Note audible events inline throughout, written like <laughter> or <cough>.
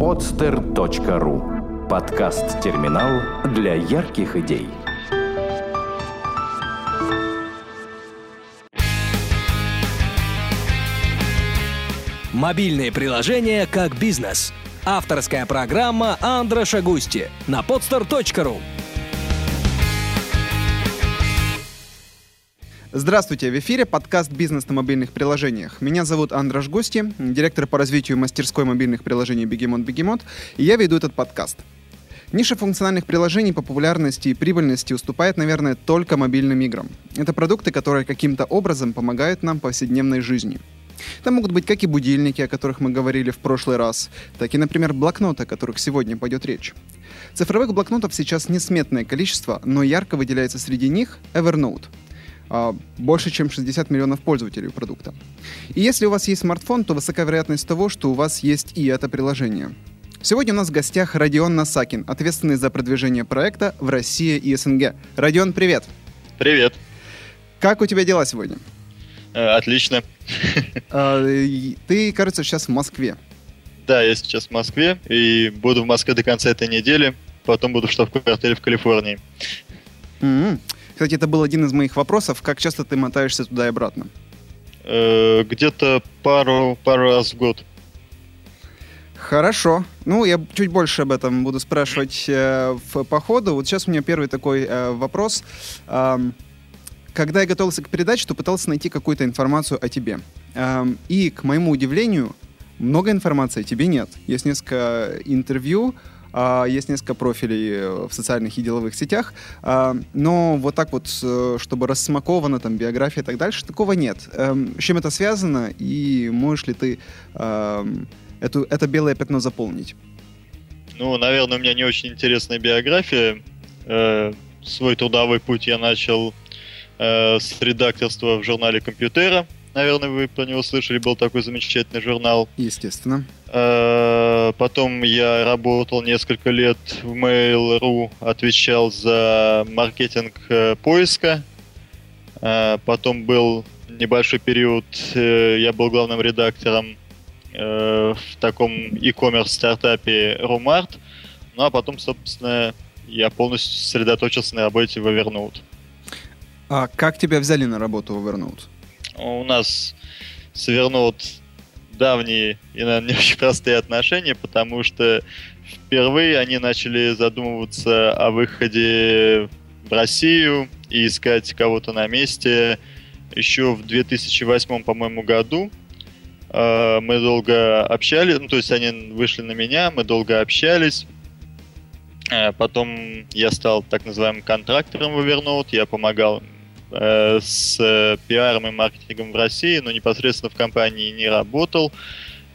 podster.ru Подкаст-терминал для ярких идей. Мобильные приложения как бизнес. Авторская программа Андроша Густи на podster.ru Здравствуйте, в эфире подкаст «Бизнес на мобильных приложениях». Меня зовут Андраш Гости, директор по развитию мастерской мобильных приложений «Бегемот Бегемот», и я веду этот подкаст. Ниша функциональных приложений по популярности и прибыльности уступает, наверное, только мобильным играм. Это продукты, которые каким-то образом помогают нам в повседневной жизни. Там могут быть как и будильники, о которых мы говорили в прошлый раз, так и, например, блокноты, о которых сегодня пойдет речь. Цифровых блокнотов сейчас несметное количество, но ярко выделяется среди них Evernote – больше, чем 60 миллионов пользователей продукта. И если у вас есть смартфон, то высока вероятность того, что у вас есть и это приложение. Сегодня у нас в гостях Родион Насакин, ответственный за продвижение проекта в России и СНГ. Родион, привет! Привет! Как у тебя дела сегодня? Э, отлично. <laughs> А, ты, кажется, сейчас в Москве. Да, я сейчас в Москве и буду в Москве до конца этой недели. Потом буду в штаб-квартире в Калифорнии. Mm-hmm. Кстати, это был один из моих вопросов. Как часто ты мотаешься туда и обратно? Э, где-то пару, пару раз в год. Хорошо. Ну, я чуть больше об этом буду спрашивать э, в, по ходу. Вот сейчас у меня первый такой э, вопрос. Э, когда я готовился к передаче, то пытался найти какую-то информацию о тебе. Э, и, к моему удивлению, много информации о тебе нет. Есть несколько интервью, есть несколько профилей э, в социальных и деловых сетях, а, но вот так вот, э, чтобы рассмакована там биография и так дальше, такого нет. Эм, с чем это связано и можешь ли ты эм, эту, это белое пятно заполнить? Ну, наверное, у меня не очень интересная биография. Э, свой трудовой путь я начал с редакторства в журнале «Компьютера», Наверное, вы про него слышали, был такой замечательный журнал. Естественно. Э, потом я работал несколько лет в Mail.ru, отвечал за маркетинг э, поиска. Э, потом был небольшой период, я был главным редактором в таком e-commerce стартапе Rumart. Ну а потом, собственно, я полностью сосредоточился на работе в Evernote. А как тебя взяли на работу в Evernote? У нас свернут давние и, наверное, не очень простые отношения, потому что впервые они начали задумываться о выходе в Россию и искать кого-то на месте еще в 2008, по-моему, году. А, мы долго общались, ну, то есть они вышли на меня, мы долго общались. А, потом я стал так называемым контрактором в Evernote, я помогал Э, с э, пиаром и маркетингом в России, но непосредственно в компании не работал.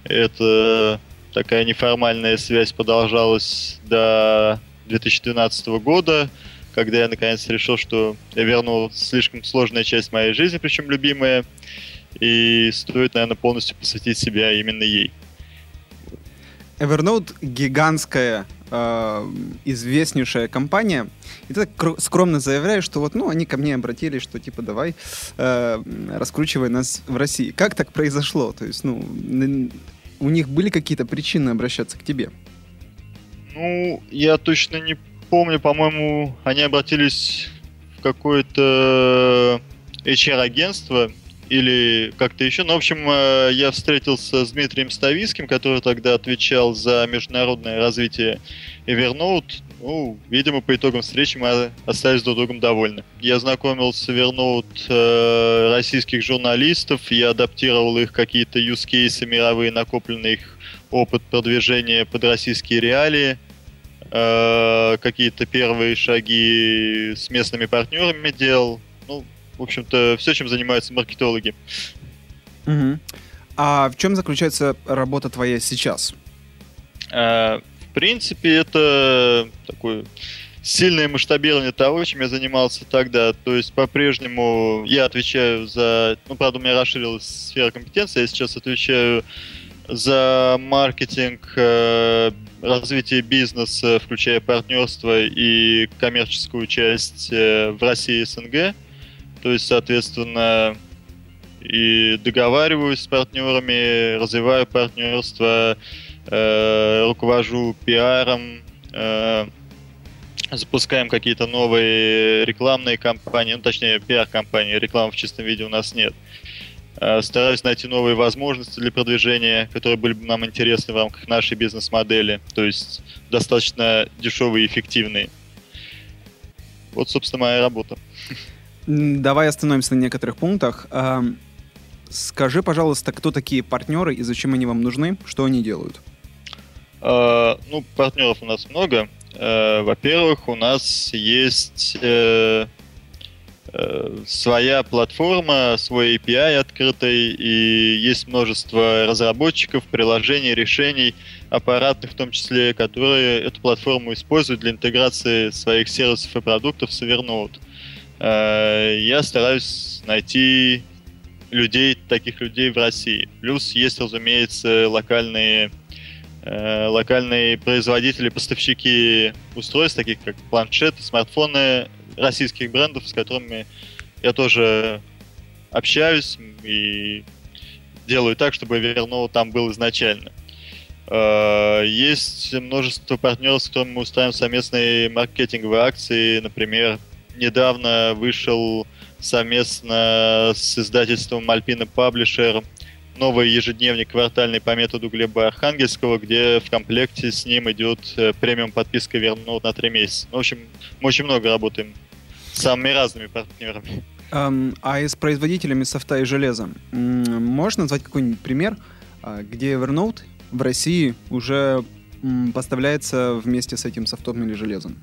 Это такая неформальная связь продолжалась до 2012 года, когда я наконец решил, что я вернул слишком сложная часть моей жизни, причем любимая, и стоит, наверное, полностью посвятить себя именно ей. Evernote гигантская, э, известнейшая компания. И ты так скромно заявляешь, что вот, ну, они ко мне обратились, что типа давай э, раскручивай нас в России. Как так произошло? То есть, ну, у них были какие-то причины обращаться к тебе? Ну, я точно не помню, по-моему, они обратились в какое-то HR-агентство, или как-то еще. Ну, в общем, э, я встретился с Дмитрием Ставицким, который тогда отвечал за международное развитие Evernote. Ну, видимо, по итогам встречи мы остались друг другом довольны. Я знакомил с Evernote э, российских журналистов, я адаптировал их какие-то cases мировые, накопленный их опыт продвижения под российские реалии, э, какие-то первые шаги с местными партнерами делал. В общем-то, все, чем занимаются маркетологи. Угу. А в чем заключается работа твоя сейчас? А, в принципе, это такое сильное масштабирование того, чем я занимался тогда. То есть по-прежнему я отвечаю за... Ну, правда, у меня расширилась сфера компетенции. Я сейчас отвечаю за маркетинг, э, развитие бизнеса, включая партнерство и коммерческую часть э, в России и СНГ. То есть, соответственно, и договариваюсь с партнерами, развиваю партнерство, э, руковожу пиаром, э, запускаем какие-то новые рекламные кампании, ну, точнее, пиар-компании, рекламы в чистом виде у нас нет. Э, стараюсь найти новые возможности для продвижения, которые были бы нам интересны в рамках нашей бизнес-модели, то есть достаточно дешевые и эффективные. Вот, собственно, моя работа. Давай остановимся на некоторых пунктах. Скажи, пожалуйста, кто такие партнеры и зачем они вам нужны, что они делают? Э, ну, партнеров у нас много. Э, во-первых, у нас есть э, своя платформа, свой API открытый, и есть множество разработчиков, приложений, решений, аппаратных в том числе, которые эту платформу используют для интеграции своих сервисов и продуктов с Evernote. Я стараюсь найти людей, таких людей в России. Плюс есть, разумеется, локальные э, локальные производители, поставщики устройств, таких как планшеты, смартфоны российских брендов, с которыми я тоже общаюсь и делаю так, чтобы Evernote там был изначально. Э, есть множество партнеров, с которыми мы устраиваем совместные маркетинговые акции. Например, недавно вышел совместно с издательством Alpina Publisher новый ежедневник квартальный по методу Глеба Архангельского, где в комплекте с ним идет э, премиум подписка Вернут на три месяца. Ну, в общем, мы очень много работаем с самыми разными партнерами. Um, а из производителями софта и железа можно назвать какой-нибудь пример, а, где Evernote в России уже поставляется вместе с этим софтом или железом?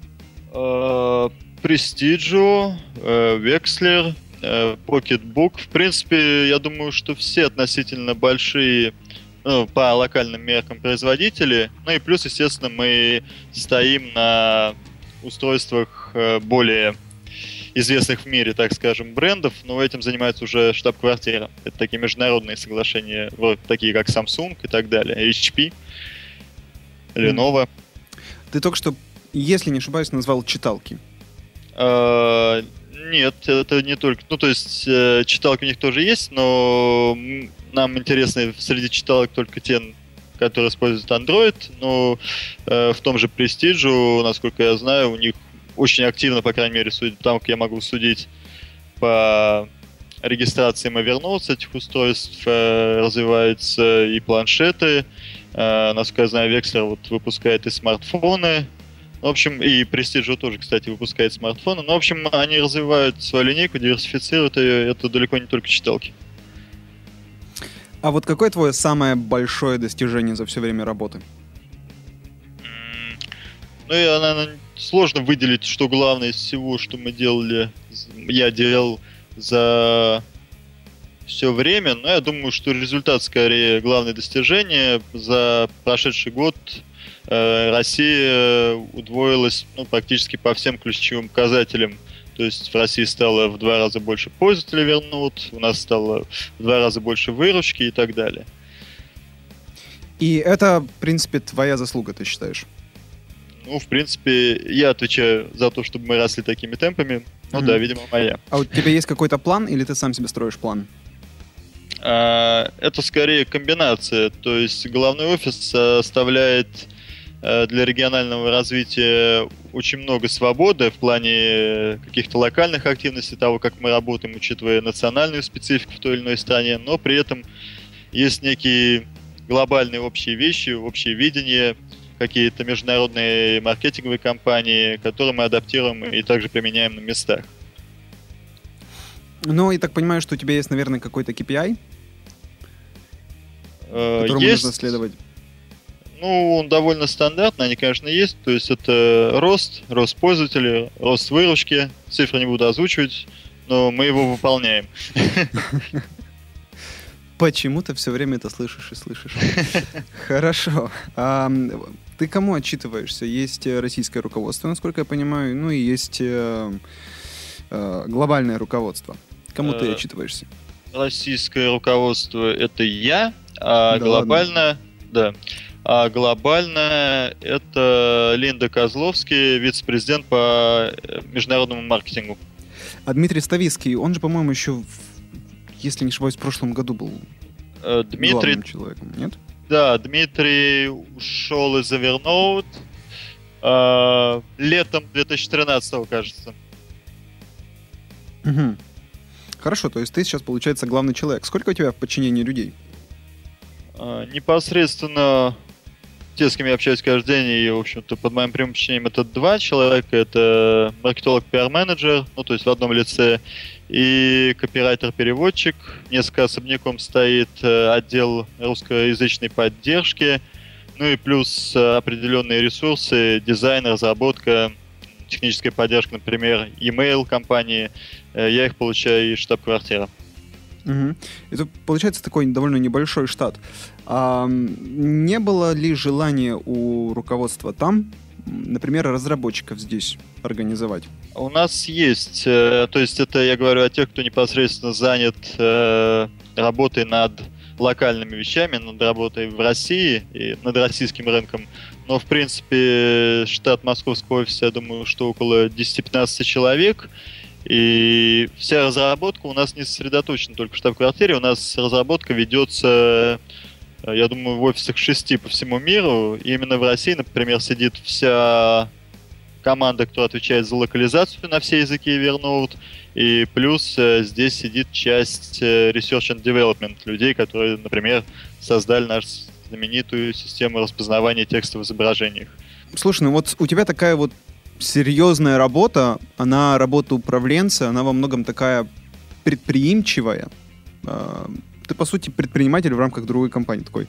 Prestigio, Wexler, Pocketbook. В принципе, я думаю, что все относительно большие ну, по локальным меркам производители. Ну и плюс, естественно, мы стоим на устройствах э, более известных в мире, так скажем, брендов, но этим занимается уже штаб-квартира. Это такие международные соглашения, вот такие как Samsung и так далее, HP, Lenovo. Ты только что, если не ошибаюсь, назвал читалки. А, нет, это не только. Ну, то есть, э, читалки у них тоже есть, но нам интересны среди читалок только те, которые используют Android. Но э, в том же Prestige, насколько я знаю, у них очень активно, по крайней мере, судить, там, как я могу судить по регистрации Evernote этих устройств э, развиваются и планшеты. Насколько я знаю, Векслер вот выпускает и смартфоны. В общем, и Prestige тоже, кстати, выпускает смартфоны. Но, в общем, они развивают свою линейку, диверсифицируют ее. Это далеко не только читалки. А вот какое твое самое большое достижение за все время работы? Ну, я, наверное, сложно выделить, что главное из всего, что мы делали, я делал за все время, но я думаю, что результат скорее главное достижение. За прошедший год Россия удвоилась ну, практически по всем ключевым показателям. То есть в России стало в два раза больше пользователей вернут, у нас стало в два раза больше выручки и так далее. И это, в принципе, твоя заслуга, ты считаешь? Ну, в принципе, я отвечаю за то, чтобы мы росли такими темпами. Ну mm-hmm. да, видимо, моя. А у тебя есть какой-то план или ты сам себе строишь план? А, это скорее комбинация. То есть главный офис оставляет Э, для регионального развития очень много свободы в плане каких-то локальных активностей, того, как мы работаем, учитывая национальную специфику в той или иной стране, но при этом есть некие глобальные общие вещи, общее видение, какие-то международные маркетинговые компании, которые мы адаптируем и также применяем на местах. Ну, я так понимаю, что у тебя есть, наверное, какой-то KPI, э, которому есть... нужно следовать. Ну, он довольно стандартный, они, конечно, есть. То есть это рост, рост пользователей, рост выручки. Цифры не буду озвучивать, но мы его выполняем. Почему ты все время это слышишь и слышишь? Хорошо. А, ты кому отчитываешься? Есть э, российское руководство, насколько я понимаю, ну и есть э, э, глобальное руководство. Кому ты э, отчитываешься? Российское руководство это я, а да глобально, ладно. да. А глобально это Линда Козловский, вице-президент по э, международному маркетингу. А Дмитрий Ставицкий, он же, по-моему, еще если не ошибаюсь, в прошлом году был Э, Дмитрий, главным человеком, нет? да, Дмитрий ушел из Evernote э, летом 2013 кажется. Мгм. Хорошо, то есть ты сейчас, получается, главный человек. Сколько у тебя в подчинении людей? А, непосредственно те, с кем я общаюсь каждый день, и, в общем-то, под моим прямым подчинением это два человека. Это маркетолог, пиар-менеджер, ну, то есть в одном лице, и копирайтер-переводчик. Несколько особняком стоит э, отдел русскоязычной поддержки, ну и плюс э, определенные ресурсы, дизайн, разработка, техническая поддержка, например, email компании. Э, Я их получаю из штаб-квартиры. Мгм. Это получается такой довольно небольшой штат. А, не было ли желания у руководства там, например, разработчиков здесь организовать? У нас есть, э, то есть это я говорю о тех, кто непосредственно занят э, работой над локальными вещами, над работой в России и над российским рынком. Но, в принципе, штат московского офиса, я думаю, что около 10-15 человек. И вся разработка у нас не сосредоточена только в штаб-квартире. У нас разработка ведется, э, я думаю, в офисах шести по всему миру. И именно в России, например, сидит вся команда, кто отвечает за локализацию на все языки Evernote. И плюс э, здесь сидит часть э, Research and Development людей, которые, например, создали нашу знаменитую систему распознавания текста в изображениях. Слушай, ну вот у тебя такая вот серьезная работа, она работа управленца, она во многом такая предприимчивая. А, Ты, по сути, предприниматель в рамках другой компании, такой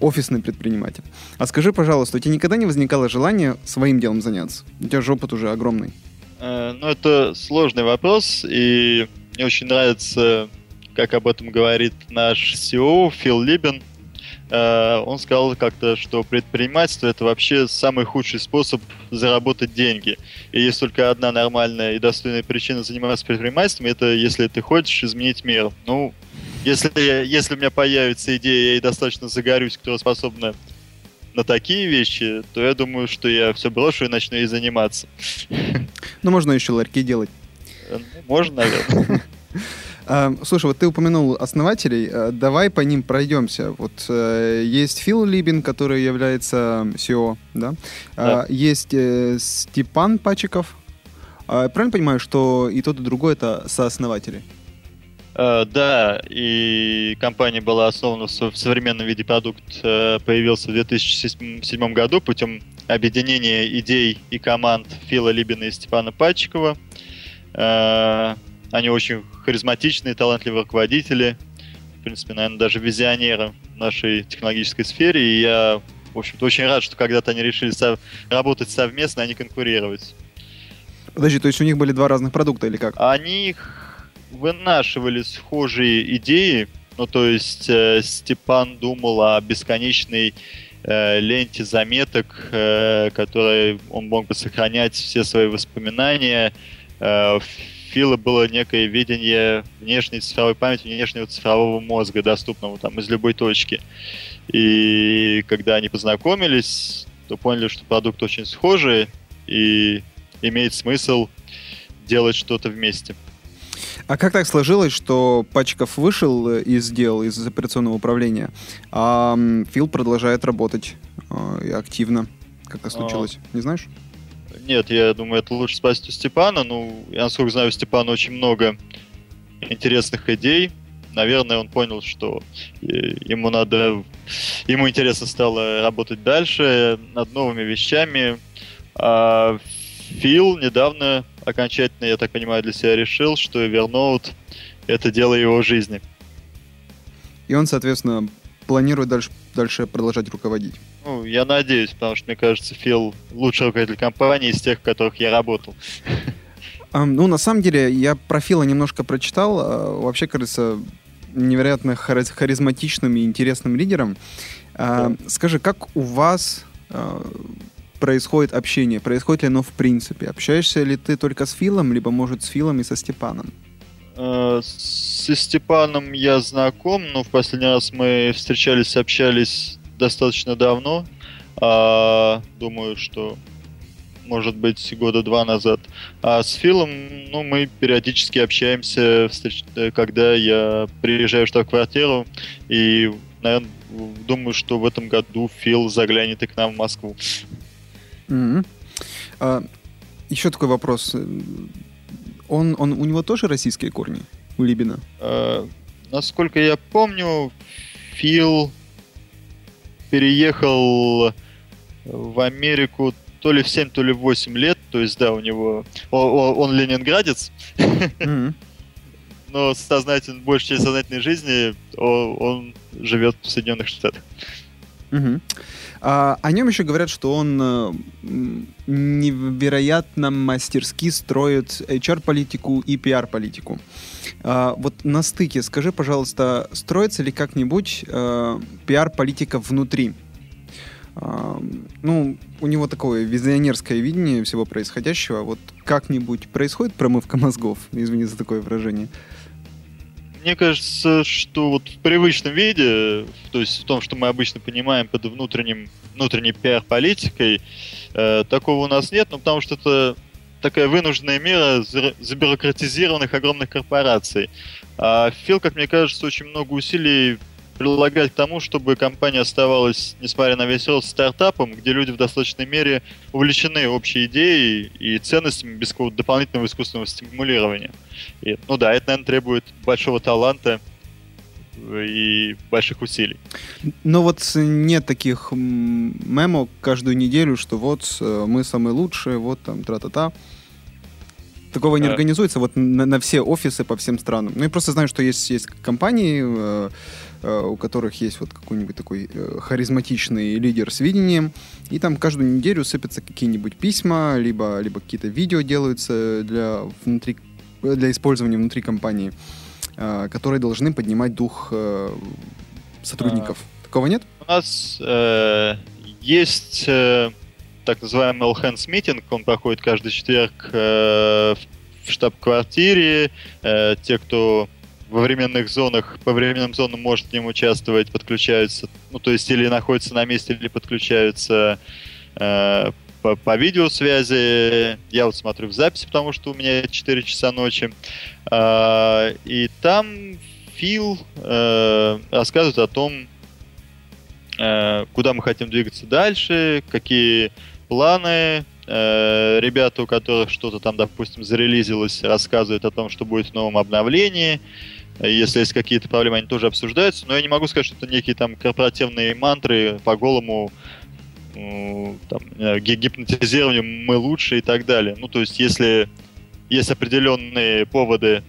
офисный предприниматель. А скажи, пожалуйста, у тебя никогда не возникало желания своим делом заняться? У тебя же опыт уже огромный. Э, Ну, это сложный вопрос, и мне очень нравится, как об этом говорит наш CEO Фил Либен. Э, Он сказал как-то, что предпринимательство это вообще самый худший способ заработать деньги. И есть только одна нормальная и достойная причина заниматься предпринимательством, это если ты хочешь изменить мир. Ну, если, я- если у меня появится идея, я и достаточно загорюсь, которая способна на такие вещи, то я думаю, что я все брошу и начну ей заниматься. Ну, можно еще ларьки делать. Э, ну, Можно, наверное. <laughs> А, Слушай, вот ты упомянул основателей, э, давай по ним пройдемся. Вот э, есть Фил Либин, который является SEO, да? А, Есть э, Степан Пачиков. А, Правильно понимаю, что и тот, и другой это сооснователи? Э, Да, и компания была основана в со- в современном виде. Продукт появился в 2007 году путем объединения идей и команд Фила Либина и Степана Патчикова. Они очень харизматичные, талантливые руководители. В принципе, наверное, даже визионеры в нашей технологической сфере. И я, в общем-то, очень рад, что когда-то они решили сов- работать совместно, а не конкурировать. Подожди, то есть у них были два разных продукта или как? Они вынашивали схожие идеи. Ну, то есть э, Степан думал о бесконечной э, ленте заметок, э, которые он мог бы сохранять все свои воспоминания. Э, Фила было некое видение внешней цифровой памяти, внешнего цифрового мозга, доступного там из любой точки. И когда они познакомились, то поняли, что продукт очень схожий и имеет смысл делать что-то вместе. А как так сложилось, что Пачков вышел из дел, из операционного управления, а Фил продолжает работать э, активно? Как это случилось? Не знаешь? Нет, я думаю, это лучше спросить у Степана. Ну, я насколько знаю, у Степана очень много интересных идей. Наверное, он понял, что э, ему надо... Ему интересно стало работать дальше над новыми вещами. А Фил недавно окончательно, я так понимаю, для себя решил, что Evernote — это дело его жизни. И он, соответственно, планирует дальше, дальше продолжать руководить. Ну, я надеюсь, потому что, мне кажется, Фил лучший руководитель компании из тех, в которых я работал. Ну, на самом деле, я про Фила немножко прочитал. а, Вообще, кажется, невероятно хариз- харизматичным и интересным лидером. А, Скажи, как у вас а, происходит общение? Происходит ли оно в принципе? Общаешься ли ты только с Филом, либо, может, с Филом и со Степаном? Со Степаном я знаком, но в последний раз мы встречались, общались достаточно давно. А, думаю, что может быть, года два назад. А с Филом, ну, мы периодически общаемся, встреч... когда я приезжаю в штаб-квартиру, и, наверное, думаю, что в этом году Фил заглянет и к нам в Москву. Mm-hmm. А, еще такой вопрос. Он, он, у него тоже российские корни, у Либина? А, насколько я помню, Фил переехал в Америку то ли в 7, то ли в 8 лет. То есть, да, у него... Он, он ленинградец. Mm-hmm. <laughs> Но сознательно, большая часть сознательной жизни он, он живет в Соединенных Штатах. Угу. А, о нем еще говорят, что он э, невероятно мастерски строит HR-политику и PR-политику. А, вот на стыке скажи, пожалуйста, строится ли как-нибудь э, PR-политика внутри? А, ну, у него такое визионерское видение всего происходящего. Вот как-нибудь происходит промывка мозгов? Извини за такое выражение. Мне кажется, что вот в привычном виде, то есть в том, что мы обычно понимаем под внутренним, внутренней пиар-политикой, э, такого у нас нет, ну потому что это такая вынужденная мера забюрократизированных огромных корпораций. А Фил, как мне кажется, очень много усилий прилагать к тому, чтобы компания оставалась, несмотря на весь рост, стартапом, где люди в достаточной мере увлечены общей идеей и ценностями без какого-то дополнительного искусственного стимулирования. И, ну да, это, наверное, требует большого таланта и больших усилий. Но вот нет таких мемо каждую неделю, что вот э, мы самые лучшие, вот там тра-та-та. Такого не организуется вот на, на все офисы по всем странам. Ну, я просто знаю, что есть, есть компании, э, Э, у которых есть вот какой-нибудь такой э, харизматичный лидер с видением, и там каждую неделю сыпятся какие-нибудь письма, либо, либо какие-то видео делаются для, внутри, для использования внутри компании, э, которые должны поднимать дух сотрудников. А, Такого нет? У нас э, есть э, так называемый All Hands Meeting, он проходит каждый четверг э, в штаб-квартире. Э, те, кто во временных зонах, по временным зонам может в нем участвовать, подключаются, ну, то есть или находятся на месте, или подключаются э, по, по видеосвязи. Я вот смотрю в записи, потому что у меня 4 часа ночи. Э, и там Фил э, рассказывает о том, э, куда мы хотим двигаться дальше, какие планы, э, ребята, у которых что-то там, допустим, зарелизилось, рассказывают о том, что будет в новом обновлении. Если есть какие-то проблемы, они тоже обсуждаются. Но я не могу сказать, что это некие там корпоративные мантры по голому там, гипнотизированию мы лучше и так далее. Ну, то есть, если есть определенные поводы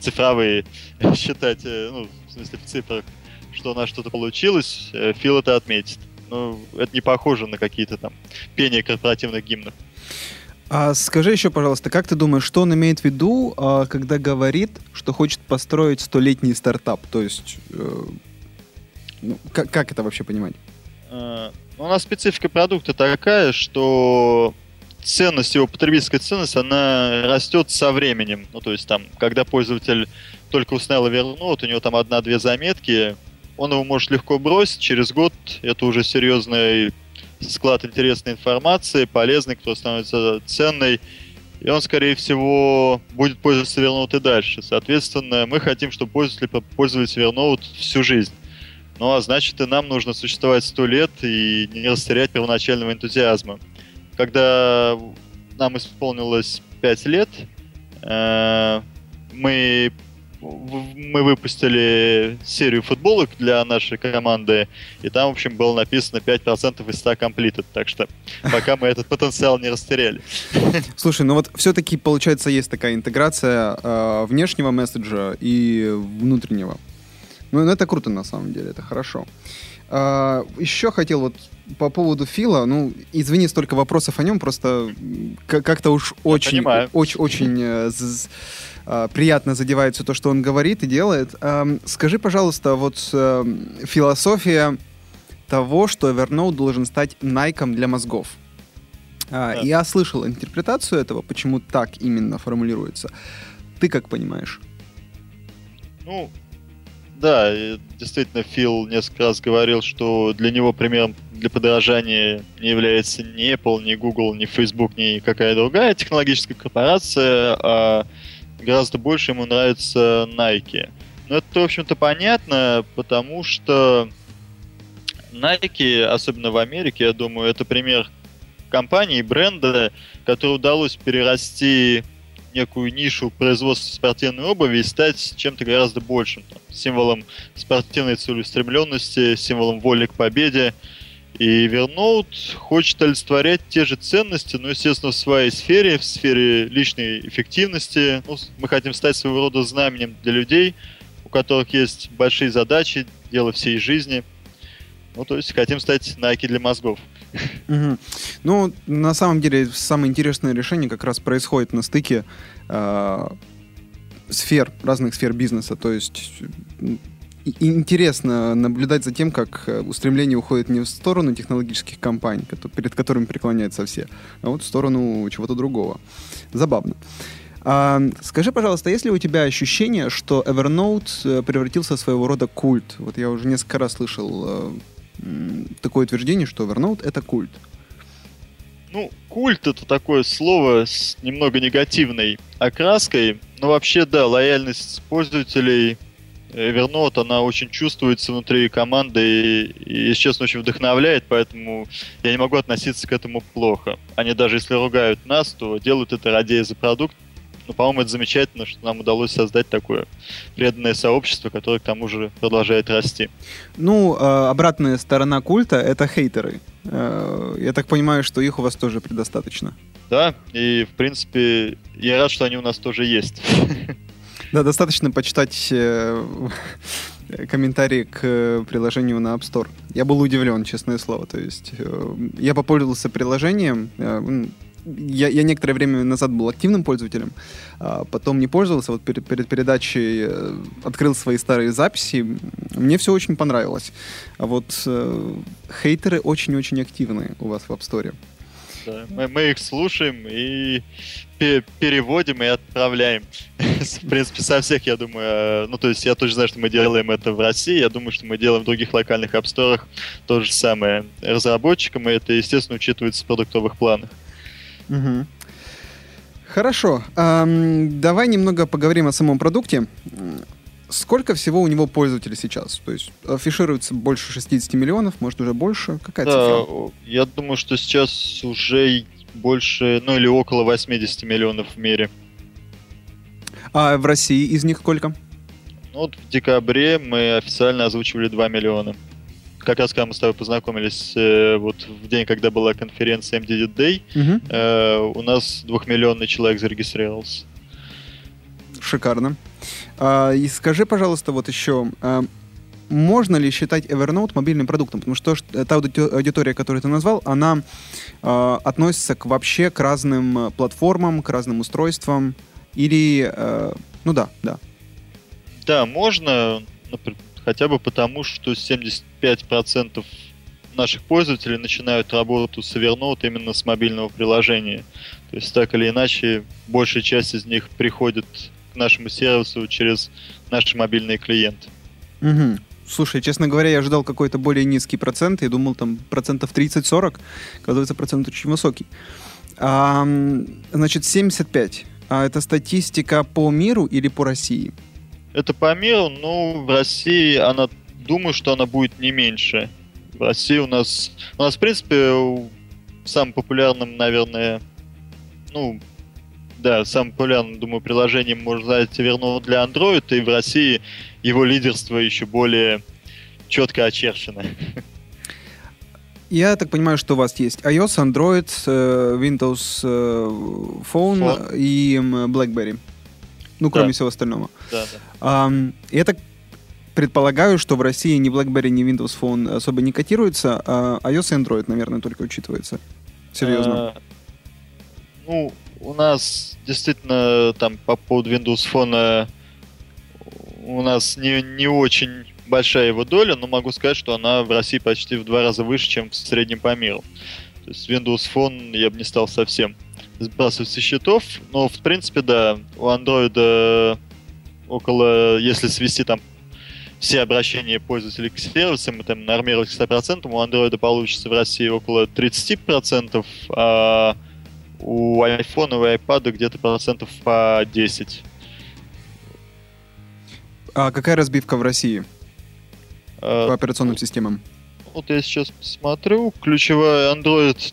цифровые <laughs> считать, э, ну, в смысле в цифрах, что у нас что-то получилось, э, Фил это отметит. Ну, это не похоже на какие-то там пение корпоративных гимнов. А скажи еще, пожалуйста, как ты думаешь, что он имеет в виду, а, когда говорит, что хочет построить столетний стартап? То есть, э, ну, как, как это вообще понимать? Uh, у нас специфика продукта такая, что ценность его, потребительская ценность, она растет со временем. Ну, то есть там, когда пользователь только установил вот у него там одна-две заметки, он его может легко бросить, через год это уже серьезный склад интересной информации, полезный, кто становится ценной, и он, скорее всего, будет пользоваться Evernote и дальше. Соответственно, мы хотим, чтобы пользователи пользовались Evernote всю жизнь. Ну а значит, и нам нужно существовать сто лет и не растерять первоначального энтузиазма. Когда нам исполнилось пять лет, э, мы мы выпустили серию футболок для нашей команды, и там, в общем, было написано 5% из 100 completed, так что пока мы этот потенциал не растеряли. Слушай, ну вот все-таки, получается, есть такая интеграция э, внешнего месседжа и внутреннего. Ну, это круто, на самом деле, это хорошо. Uh, еще хотел вот по поводу Фила, ну, извини, столько вопросов о нем, просто как-то уж очень, очень, очень э, а, приятно задевает все то, что он говорит и делает. Скажи, пожалуйста, вот философия того, что Evernote должен стать найком для мозгов. А, да. Я слышал интерпретацию этого, почему так именно формулируется. Ты как понимаешь? Ну, да, действительно, Фил несколько раз говорил, что для него примером для подражания не является ни Apple, ни Google, ни Facebook, ни какая другая технологическая корпорация, а гораздо больше ему нравится Nike. Но это, в общем-то, понятно, потому что Nike, особенно в Америке, я думаю, это пример компании, бренда, который удалось перерасти некую нишу производства спортивной обуви и стать чем-то гораздо большим. Там, символом спортивной целеустремленности, символом воли к победе. И Верноут хочет олицетворять те же ценности, но, естественно, в своей сфере, в сфере личной эффективности. Ну, мы хотим стать своего рода знаменем для людей, у которых есть большие задачи, дело всей жизни. Ну, то есть хотим стать Nike для мозгов. Угу. Ну, на самом деле, самое интересное решение как раз происходит на стыке э, сфер, разных сфер бизнеса. То есть интересно наблюдать за тем, как э, устремление уходит не в сторону технологических компаний, перед которыми преклоняются все, а вот в сторону чего-то другого. Забавно. А, скажи, пожалуйста, есть ли у тебя ощущение, что Evernote э, превратился в своего рода культ? Вот я уже несколько раз слышал э, такое утверждение, что Evernote — это культ. Ну, культ это такое слово с немного негативной окраской, но вообще, да, лояльность пользователей Evernote, она очень чувствуется внутри команды и, и, если честно, очень вдохновляет, поэтому я не могу относиться к этому плохо. Они даже если ругают нас, то делают это ради за продукт, ну, по-моему, это замечательно, что нам удалось создать такое преданное сообщество, которое к тому же продолжает расти. Ну, а, обратная сторона культа — это хейтеры. Э, я так понимаю, что их у вас тоже предостаточно. Да, и, в принципе, я рад, что они у нас тоже есть. <laughs> Да, достаточно почитать э, комментарии к приложению на App Store. Я был удивлен, честное слово. То есть э, я попользовался приложением, я, я некоторое время назад был активным пользователем, а потом не пользовался, вот перед, перед передачей э, открыл свои старые записи, мне все очень понравилось. А вот э, хейтеры очень-очень активны у вас в App Store. Да, мы, мы их слушаем и переводим и отправляем. <laughs> в принципе, со всех, я думаю, э, ну, то есть я точно знаю, что мы делаем это в России, я думаю, что мы делаем в других локальных App Store то же самое разработчикам, это, естественно, учитывается в продуктовых планах. Угу. Хорошо. Эм, давай немного поговорим о самом продукте. Сколько всего у него пользователей сейчас? То есть афишируется больше 60 миллионов, может уже больше? Какая да, цифра? Я думаю, что сейчас уже больше, ну или около 80 миллионов в мире. А в России из них сколько? Ну, вот в декабре мы официально озвучивали 2 миллиона как раз когда мы с тобой познакомились э, вот в день, когда была конференция MDD Day, угу. э, у нас двухмиллионный человек зарегистрировался. Шикарно. А, и скажи, пожалуйста, вот еще, а, можно ли считать Evernote мобильным продуктом? Потому что та аудитория, которую ты назвал, она а, относится к вообще к разным платформам, к разным устройствам. Или, а, ну да, да. Да, можно, хотя бы потому, что 75% наших пользователей начинают работу с Evernote именно с мобильного приложения. То есть так или иначе, большая часть из них приходит к нашему сервису через наши мобильные клиенты. Угу. Слушай, честно говоря, я ожидал какой-то более низкий процент. Я думал, там процентов 30-40. Оказывается, процент очень высокий. А, значит, 75. А это статистика по миру или по России? Это по миру, ну, в России она, думаю, что она будет не меньше. В России у нас, у нас, в принципе, самым популярным, наверное, ну, да, самым популярным, думаю, приложением можно назвать Evernote для Android, и в России его лидерство еще более четко очерчено. Я так понимаю, что у вас есть iOS, Android, э, Windows э, Phone, Phone. и BlackBerry. Ну, кроме да. всего остального. Да, да. А, я так предполагаю, что в России ни BlackBerry, ни Windows Phone особо не котируются, а iOS и Android, наверное, только учитывается. Серьезно. А, ну, у нас действительно там по поводу Windows Phone у нас не, не очень большая его доля, но могу сказать, что она в России почти в два раза выше, чем в среднем по миру. То есть Windows Phone я бы не стал совсем сбрасывать со счетов, но в принципе, да, у Android около, если свести там все обращения пользователей к сервисам, там нормировать к 100%, у Android получится в России около 30%, а у iPhone и iPad где-то процентов по 10. А какая разбивка в России А, по операционным системам? Вот я сейчас посмотрю. Ключевая Android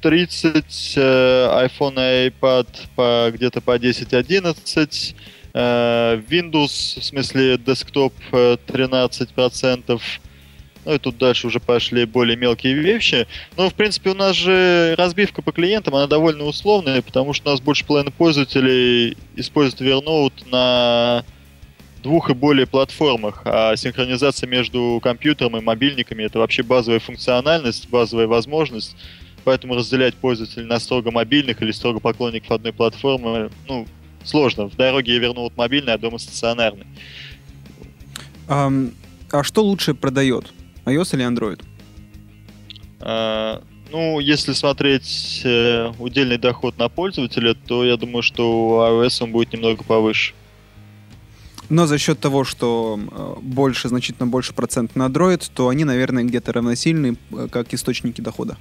30, э, iPhone и iPad по, где-то по 10-11, э, Windows, в смысле десктоп, э, 13%. Ну и тут дальше уже пошли более мелкие вещи. Но, в принципе, у нас же разбивка по клиентам, она довольно условная, потому что у нас больше половины пользователей используют Evernote на двух и более платформах, а синхронизация между компьютером и мобильниками это вообще базовая функциональность, базовая возможность. Поэтому разделять пользователей на строго мобильных или строго поклонников одной платформы, ну, сложно. В дороге я вернул мобильный, а дома стационарный. Ам, а что лучше продает? iOS или Android? А, ну, если смотреть э, удельный доход на пользователя, то я думаю, что у iOS он будет немного повыше. Но за счет того, что э, больше, значительно больше процент на Android, то они, наверное, где-то равносильны, э, как источники дохода.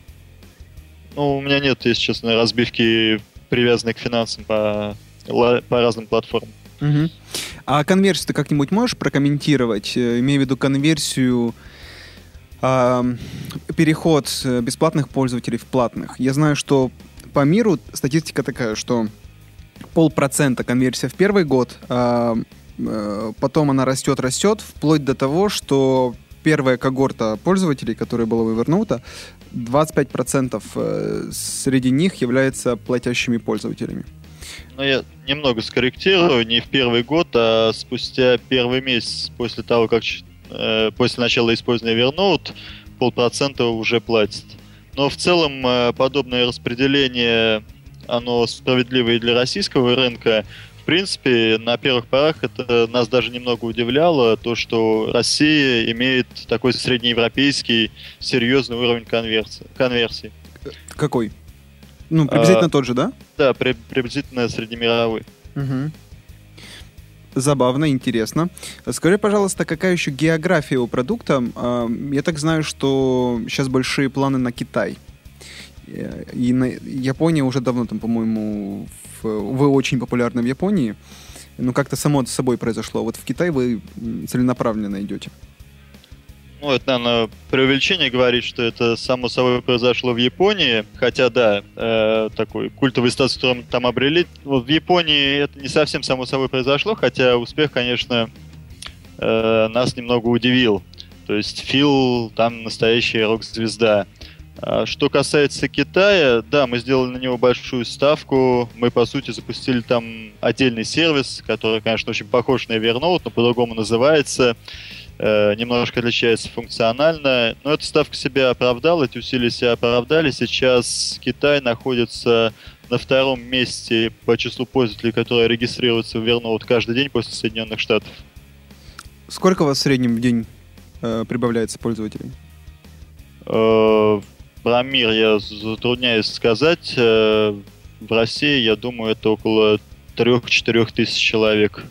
Ну, у меня нет, если честно, разбивки, привязанной к финансам по, по разным платформам. Мгм. А конверсию ты как-нибудь можешь прокомментировать? Э, Имею в виду конверсию, ам, переход э, бесплатных пользователей в платных. Я знаю, что по миру статистика такая, что полпроцента конверсия в первый год, э, потом она растет, растет, вплоть до того, что первая когорта пользователей, которая была Evernote, 25% э, среди них являются платящими пользователями. Но я немного скорректирую, не в первый год, а спустя первый месяц после того, как э, после начала использования Evernote, полпроцента уже платит. Но в целом э, подобное распределение, оно справедливо и для российского рынка. В принципе, на первых порах это нас даже немного удивляло, то, что Россия имеет такой среднеевропейский серьезный уровень конверсии. конверсии. Какой? Ну, приблизительно А, тот же, да? Да, при- приблизительно среднемировой. Мгм. Забавно, интересно. Скажи, пожалуйста, какая еще география у продукта? Я так знаю, что сейчас большие планы на Китай. И на Япония уже давно там, по-моему, вы очень популярны в Японии. Ну, как-то само собой произошло. Вот в Китай вы целенаправленно идете. Ну, это, наверное, преувеличение говорить, что это само собой произошло в Японии. Хотя, да, э, такой культовый статус, который там обрели. Вот в Японии это не совсем само собой произошло, хотя успех, конечно, э, нас немного удивил. То есть Фил там настоящая рок-звезда. А Что касается Китая, да, мы сделали на него большую ставку. Мы, по сути, запустили там отдельный сервис, который, конечно, очень похож на Evernote, но по-другому называется э, немножко отличается функционально. Но эта ставка себя оправдала, эти усилия себя оправдали. Сейчас Китай находится на втором месте по числу пользователей, которые регистрируются в Evernote каждый день после Соединенных Штатов. Сколько у вас в среднем в день э, прибавляется пользователей? Про мир я затрудняюсь сказать. Э, В России, я думаю, это около 3-4 тысяч человек.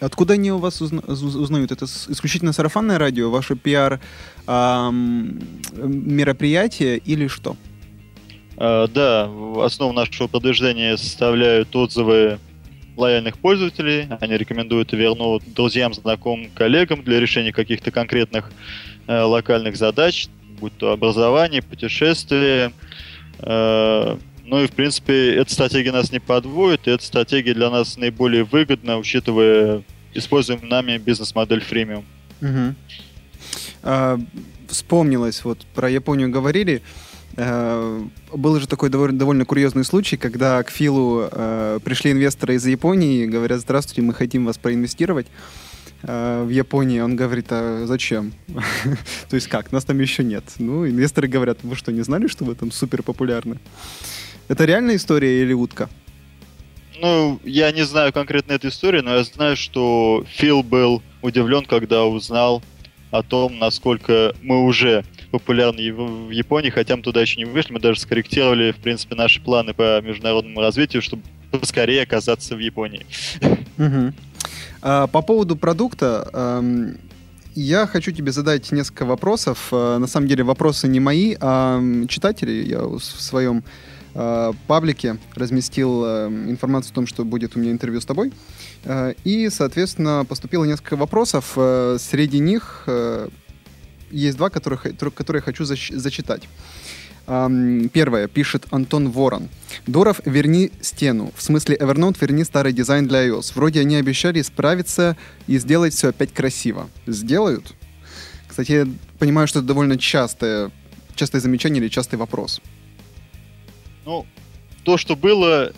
Откуда они у вас узна- уз- узнают? Это исключительно сарафанное радио, ваше пиар мероприятие или что? Э, Да, основу нашего продвижения составляют отзывы лояльных пользователей. Они рекомендуют Evernote друзьям, знакомым, коллегам для решения каких-то конкретных э, локальных задач, будь то образование, путешествие. Э, ну и, в принципе, эта стратегия нас не подводит, и эта стратегия для нас наиболее выгодна, учитывая используемую нами бизнес-модель фримиум. Мгм. А, вспомнилось, вот про Японию говорили. Э, был же такой довольно, довольно курьезный случай, когда к Филу э, пришли инвесторы из Японии говорят, здравствуйте, мы хотим вас проинвестировать в Японии. Он говорит, а зачем? <laughs> То есть как, нас там еще нет. Ну, инвесторы говорят, вы что, не знали, что вы там супер популярны? Это реальная история или утка? Ну, я не знаю конкретно эту историю, но я знаю, что Фил был удивлен, когда узнал о том, насколько мы уже популярны в Японии, хотя мы туда еще не вышли. Мы даже скорректировали, в принципе, наши планы по международному развитию, чтобы поскорее оказаться в Японии. Мгм. А, По поводу продукта, я хочу тебе задать несколько вопросов. Э, на самом деле вопросы не мои, а читатели. Я в своем э, паблике разместил информацию о том, что будет у меня интервью с тобой. И, соответственно, поступило несколько вопросов. Среди них есть два, которых, которые я хочу зач- зачитать. Первое, пишет Антон Ворон. Дуров, верни стену. В смысле, Evernote, верни старый дизайн для iOS. Вроде они обещали исправиться и сделать все опять красиво. Сделают? Кстати, я понимаю, что это довольно частое, частое замечание или частый вопрос. Ну, то, что было,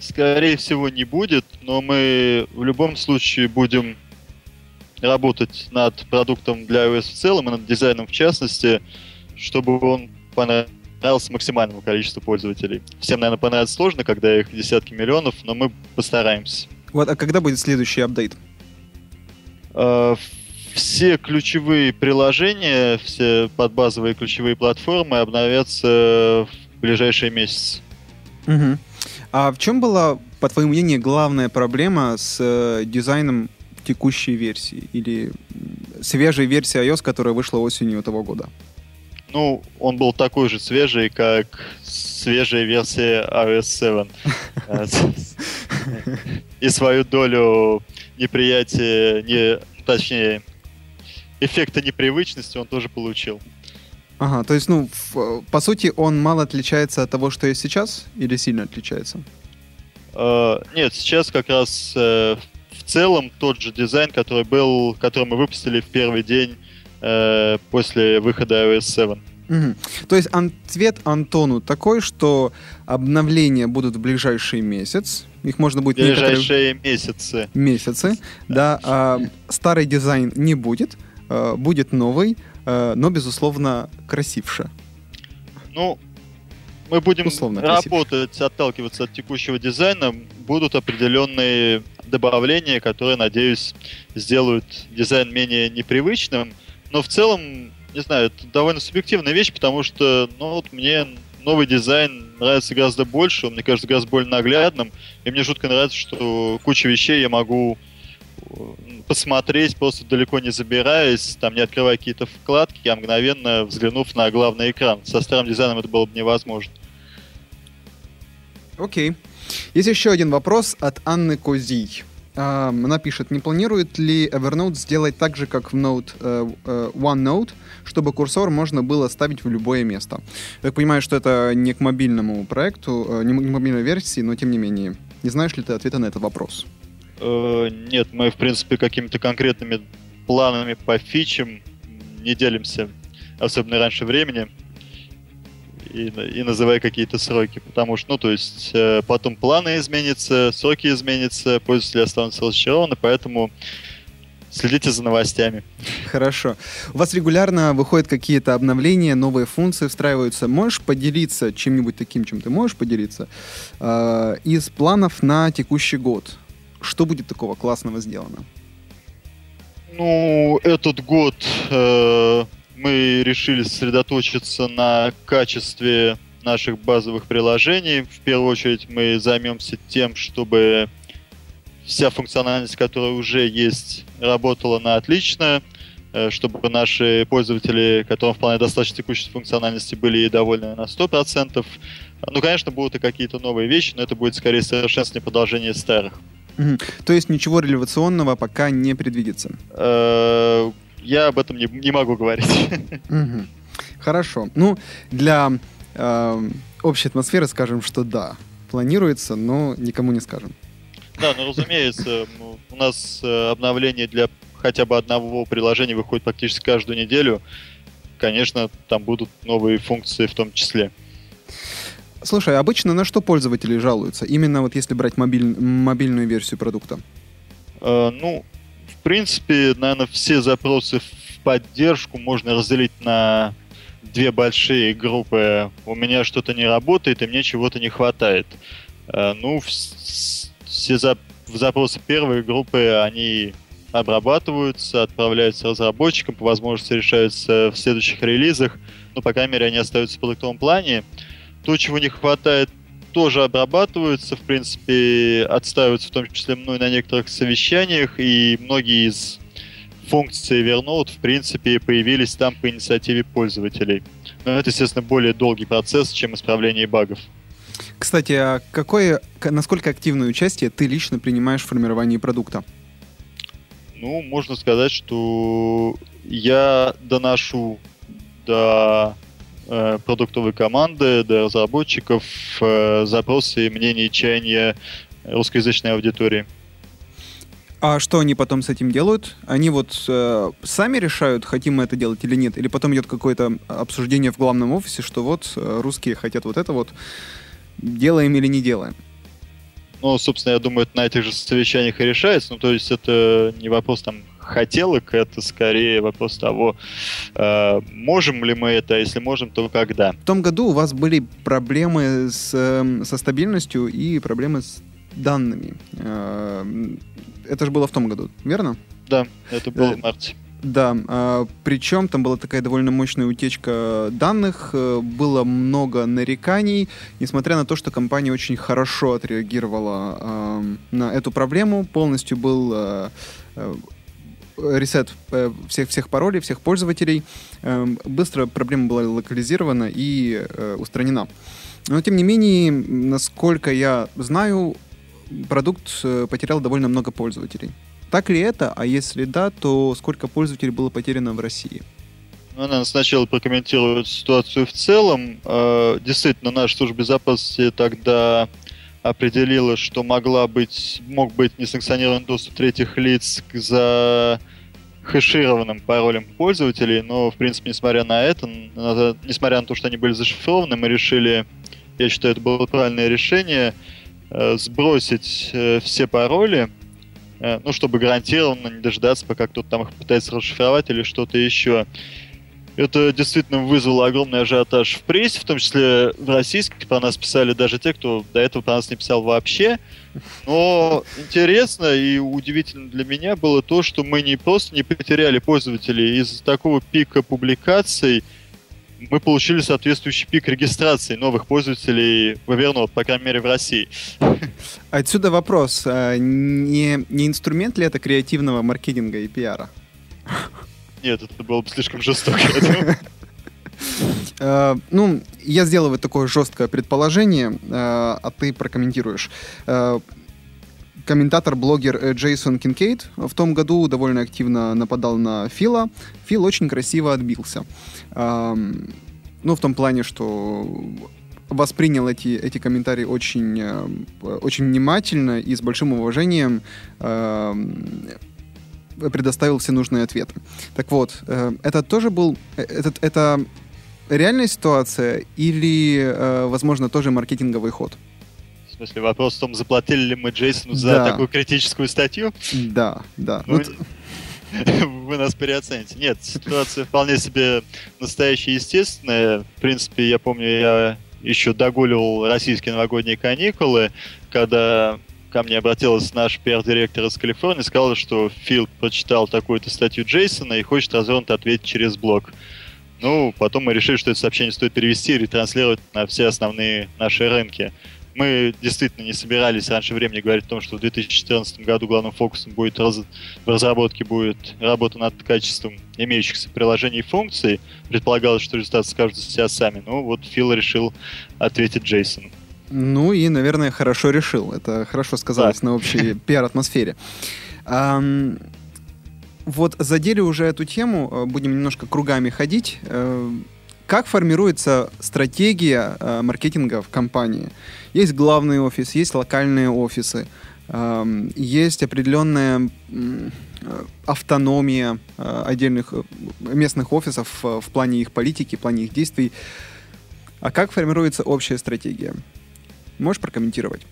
скорее всего, не будет, но мы в любом случае будем работать над продуктом для iOS в целом и над дизайном в частности, чтобы он понравился максимальному количеству пользователей. Всем, наверное, понравится сложно, когда их десятки миллионов, но мы постараемся. Вот, а когда будет следующий апдейт? Uh, все ключевые приложения, все подбазовые ключевые платформы обновятся в ближайшие месяцы. Угу. А в чем была, по твоему мнению, главная проблема с э, дизайном текущей версии или свежей версии iOS, которая вышла осенью этого года? Ну, он был такой же свежий, как свежая версия iOS 7. И свою долю неприятия, не, точнее, эффекта непривычности он тоже получил. Ага, то есть, ну, в, по сути, он мало отличается от того, что есть сейчас, или сильно отличается? Uh, нет, сейчас как раз uh, в целом тот же дизайн, который был, который мы выпустили в первый день э, после выхода iOS 7. Угу. То есть ответ Антону такой, что обновления будут в ближайший месяц. Их можно будет... Ближайшие некоторые... месяцы. Месяцы, да. А, старый дизайн не будет, а, будет новый, а, но, безусловно, красивше. Ну, мы будем Условно работать, красивше. отталкиваться от текущего дизайна. Будут определенные добавления, которые, надеюсь, сделают дизайн менее непривычным. Но в целом, не знаю, это довольно субъективная вещь, потому что, ну вот мне новый дизайн нравится гораздо больше, он мне кажется гораздо более наглядным, и мне жутко нравится, что куча вещей я могу э, посмотреть, просто далеко не забираясь, там не открывая какие-то вкладки, а мгновенно взглянув на главный экран. Со старым дизайном это было бы невозможно. Окей. Okay. Есть еще один вопрос от Анны Козий. Она пишет, не планирует ли Evernote сделать так же, как в Note, э, э, OneNote, чтобы курсор можно было ставить в любое место? Я понимаю, что это не к мобильному проекту, э, не к мобильной версии, но тем не менее. Не знаешь ли ты ответа на этот вопрос? Нет, мы, в принципе, какими-то конкретными планами по фичам не делимся, особенно раньше времени и, и называй какие-то сроки, потому что, ну, то есть, э, потом планы изменятся, сроки изменятся, пользователи останутся разочарованы, поэтому следите за новостями. Хорошо. У вас регулярно выходят какие-то обновления, новые функции встраиваются. Можешь поделиться чем-нибудь таким, чем ты можешь поделиться, э, из планов на текущий год? Что будет такого классного сделано? Ну, этот год э, мы решили сосредоточиться на качестве наших базовых приложений. В первую очередь мы займемся тем, чтобы вся функциональность, которая уже есть, работала на отлично, э, чтобы наши пользователи, которым вполне достаточно текущей функциональности, были довольны на 100%. Ну, конечно, будут и какие-то новые вещи, но это будет скорее совершенствование продолжения старых. Угу. То есть ничего революционного пока не предвидится? Э, я об этом не, не могу говорить. <laughs> Угу. Хорошо. Ну, для э, общей атмосферы скажем, что да, планируется, но никому не скажем. Да, ну разумеется, у нас э, обновление для хотя бы одного приложения выходит практически каждую неделю. Конечно, там будут новые функции в том числе. Слушай, обычно на что пользователи жалуются? Именно вот если брать мобиль... мобильную версию продукта? Э, ну, в принципе, наверное, все запросы в поддержку можно разделить на две большие группы. У меня что-то не работает, и мне чего-то не хватает. Э, ну, все запросы первой группы, они обрабатываются, отправляются разработчикам, по возможности решаются в следующих релизах. Ну, по крайней мере, они остаются в продуктовом плане. То, чего не хватает тоже обрабатываются, в принципе, отстаиваются в том числе мной на некоторых совещаниях, и многие из функции Evernote, в принципе, появились там по инициативе пользователей. Но это, естественно, более долгий процесс, чем исправление багов. Кстати, а какое, насколько активное участие ты лично принимаешь в формировании продукта? Ну, можно сказать, что я доношу до э, продуктовой команды, до разработчиков э, запросы, мнения и чаяния русскоязычной аудитории. А что они потом с этим делают? Они вот э, сами решают, хотим мы это делать или нет? Или потом идет какое-то обсуждение в главном офисе, что вот э, русские хотят вот это вот, делаем или не делаем? Ну, собственно, я думаю, это на этих же совещаниях и решается. Ну, то есть это не вопрос там хотелок, это скорее вопрос того, э, можем ли мы это, а если можем, то когда. В том году у вас были проблемы с, э, со стабильностью и проблемы с данными. Э, это же было в том году, верно? Да, это было в марте. Да, а, причем там была такая довольно мощная утечка данных, э, было много нареканий, несмотря на то, что компания очень хорошо отреагировала э, на эту проблему, полностью был э, э ресет э, всех, всех паролей, всех пользователей, э, быстро проблема была локализирована и э, устранена. Но, тем не менее, насколько я знаю, продукт э, потерял довольно много пользователей. Так ли это? А если да, то сколько пользователей было потеряно в России? Ну, надо сначала прокомментировать ситуацию в целом. Действительно, наша служба безопасности тогда определила, что могла быть, мог быть несанкционированный доступ третьих лиц за хэшированным паролем пользователей, но, в принципе, несмотря на это, несмотря на то, что они были зашифрованы, мы решили, я считаю, это было правильное решение, э, сбросить э, все пароли, Э, ну, чтобы гарантированно не дожидаться, пока кто-то там их пытается расшифровать или что-то еще. Это действительно вызвало огромный ажиотаж в прессе, в том числе в российских. Про нас писали даже те, кто до этого про нас не писал вообще. Но интересно и удивительно для меня было то, что мы не просто не потеряли пользователей из-за такого пика публикаций, мы получили соответствующий пик регистрации новых пользователей в Evernote, по крайней мере, в России. Отсюда вопрос. А не, не инструмент ли это креативного маркетинга и пиара? Нет, это было бы слишком жестоко. Uh, <laughs> ну, я сделаю такое жесткое предположение, uh, а ты прокомментируешь. Uh, комментатор-блогер э, Джейсон Кинкейт в том году довольно активно нападал на Фила. Фил очень красиво отбился. Ну, в том плане, что воспринял эти, эти комментарии очень, э, очень внимательно и с большим уважением предоставил все нужные ответы. Так вот, э, это тоже был... Этот, это реальная ситуация или, возможно, тоже маркетинговый ход? В смысле, вопрос в том, заплатили ли мы Джейсону за да. такую критическую статью? Да, да. Ну, <laughs> вы нас переоцените. Нет, ситуация вполне себе настоящая естественная. В принципе, я помню, я еще догуливал российские новогодние каникулы, когда ко мне обратилась наш пиар-директор из Калифорнии сказала, что Фил прочитал такую-то статью Джейсона и хочет развернуто ответить через блог. Ну, потом мы решили, что это сообщение стоит перевести и ретранслировать на все основные наши рынки. Мы действительно не собирались раньше времени говорить о том, что в 2014 году главным фокусом будет раз... в разработке будет работа над качеством имеющихся приложений и функций. Предполагалось, что результаты скажут за себя сами. Ну, вот Фил решил ответить Джейсону. Ну и, наверное, хорошо решил. Это хорошо сказалось да. на общей <laughs> пиар-атмосфере. Вот задели уже эту тему, э, будем немножко кругами ходить. Э, как формируется стратегия э, маркетинга в компании? Есть главный офис, есть локальные офисы, э, есть определенная э, автономия отдельных местных офисов в плане их политики, в плане их действий. А как формируется общая стратегия? Можешь прокомментировать?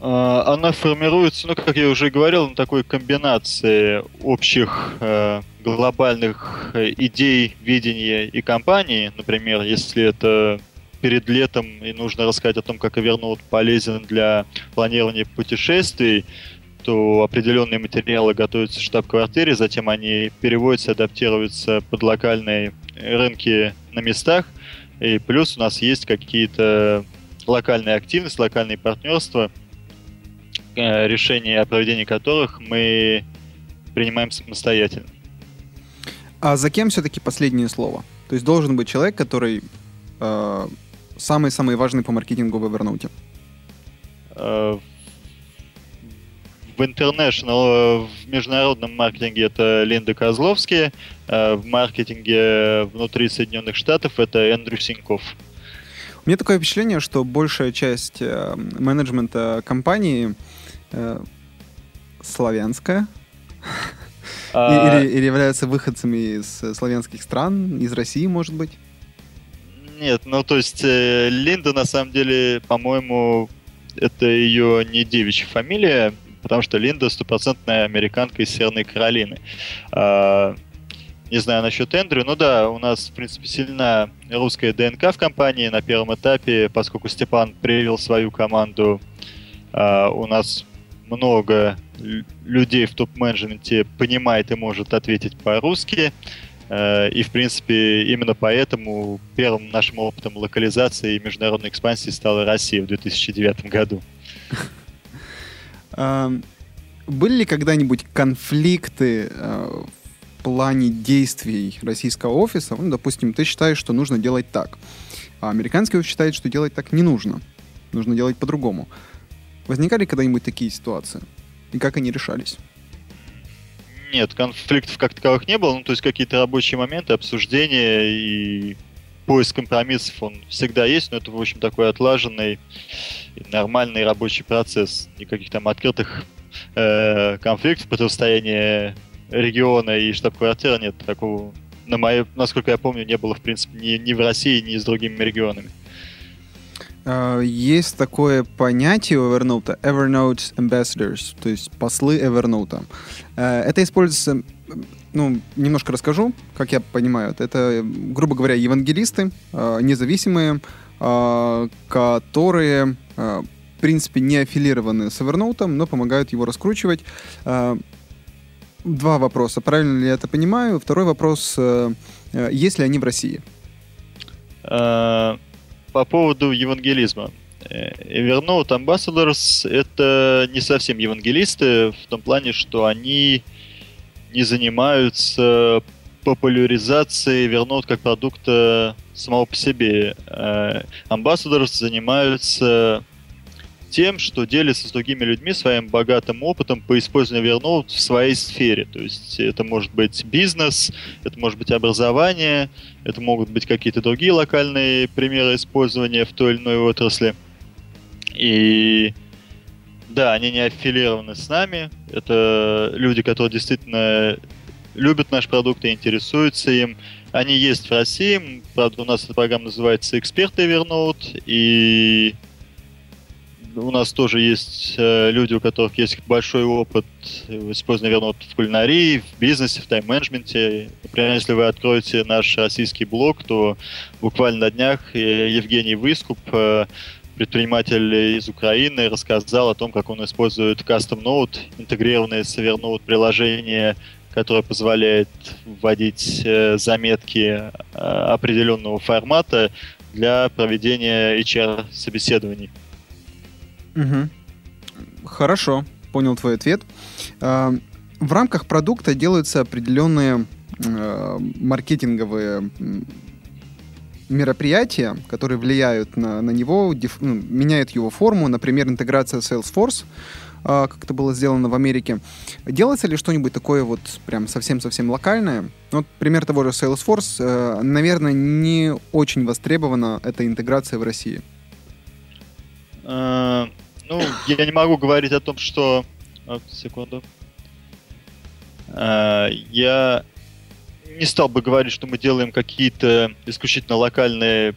А, она формируется, ну, как я уже говорил, на такой комбинации общих э, глобальных э, идей, видения и компании. Например, если это перед летом и нужно рассказать о том, как Evernote полезен для планирования путешествий, то определенные материалы готовятся в штаб-квартире, затем они переводятся, адаптируются под локальные рынки на местах. И плюс у нас есть какие-то локальные активности, локальные партнерства, Э, решения о проведении которых мы принимаем самостоятельно. А за кем все-таки последнее слово? То есть должен быть человек, который э, самый-самый важный по маркетингу в Evernote. Э, в international, в международном маркетинге это Линда Козловский, э, в маркетинге внутри Соединенных Штатов это Эндрю Синьков. У меня такое впечатление, что большая часть э, менеджмента компании э, славянская. А... Или, или являются выходцами из славянских стран, из России, может быть? Нет, ну то есть э, Линда на самом деле, по-моему, это ее не девичья фамилия, потому что Линда стопроцентная американка из Северной Каролины. А, не знаю насчет Эндрю, но да, у нас, в принципе, сильна русская ДНК в компании на первом этапе, поскольку Степан привел свою команду. А, у нас много людей в топ-менеджменте понимает и может ответить по-русски. А, и, в принципе, именно поэтому первым нашим опытом локализации и международной экспансии стала Россия в 2009 году. <laughs> Были ли когда-нибудь конфликты в плане действий российского офиса, ну, допустим, ты считаешь, что нужно делать так, а американский офис считает, что делать так не нужно, нужно делать по-другому. Возникали когда-нибудь такие ситуации? И как они решались? Нет, конфликтов как таковых не было, ну, то есть какие-то рабочие моменты, обсуждения и поиск компромиссов, он всегда есть, но это, в общем, такой отлаженный нормальный рабочий процесс. Никаких там открытых э, конфликтов, противостояния региона и штаб-квартиры нет. Такого, на моей, насколько я помню, не было, в принципе, ни, ни в России, ни с другими регионами. Uh, есть такое понятие у Evernote Evernote Ambassadors, то есть послы Evernote. Uh, это используется, ну, немножко расскажу, как я понимаю. Это, грубо говоря, евангелисты, uh, независимые, которые, в принципе, не аффилированы с Evernote, но помогают его раскручивать два вопроса. Правильно ли я это понимаю? Второй вопрос, э, э, есть ли они в России? По поводу евангелизма. Evernote Ambassadors — это не совсем евангелисты в том плане, что они не занимаются популяризацией Evernote как продукта самого по себе. Ambassadors занимаются тем, что делится с другими людьми своим богатым опытом по использованию Evernote в своей сфере. То есть это может быть бизнес, это может быть образование, это могут быть какие-то другие локальные примеры использования в той или иной отрасли. И да, они не аффилированы с нами. Это люди, которые действительно любят наш продукт и интересуются им. Они есть в России. Правда, у нас эта программа называется «Эксперты Evernote». И у нас тоже есть э, люди, у которых есть большой опыт использования вернут в кулинарии, в бизнесе, в тайм-менеджменте. Например, если вы откроете наш российский блог, то буквально на днях э, Евгений Выскуп, э, предприниматель из Украины, рассказал о том, как он использует Custom Note, интегрированное с Evernote приложение, которое позволяет вводить заметки определенного формата для проведения HR-собеседований. Угу. Хорошо, понял твой ответ. А, в рамках продукта делаются определенные а, маркетинговые мероприятия, которые влияют на, на него, диф, ну, меняют его форму, например, интеграция Salesforce, э, как это было сделано в Америке. Делается ли что-нибудь такое вот прям совсем-совсем локальное? Вот пример того же Salesforce, э, наверное, не очень востребована эта интеграция в России. Э, ну, я не могу говорить о том, что... Вот, секунду. Э, я не стал бы говорить, что мы делаем какие-то исключительно локальные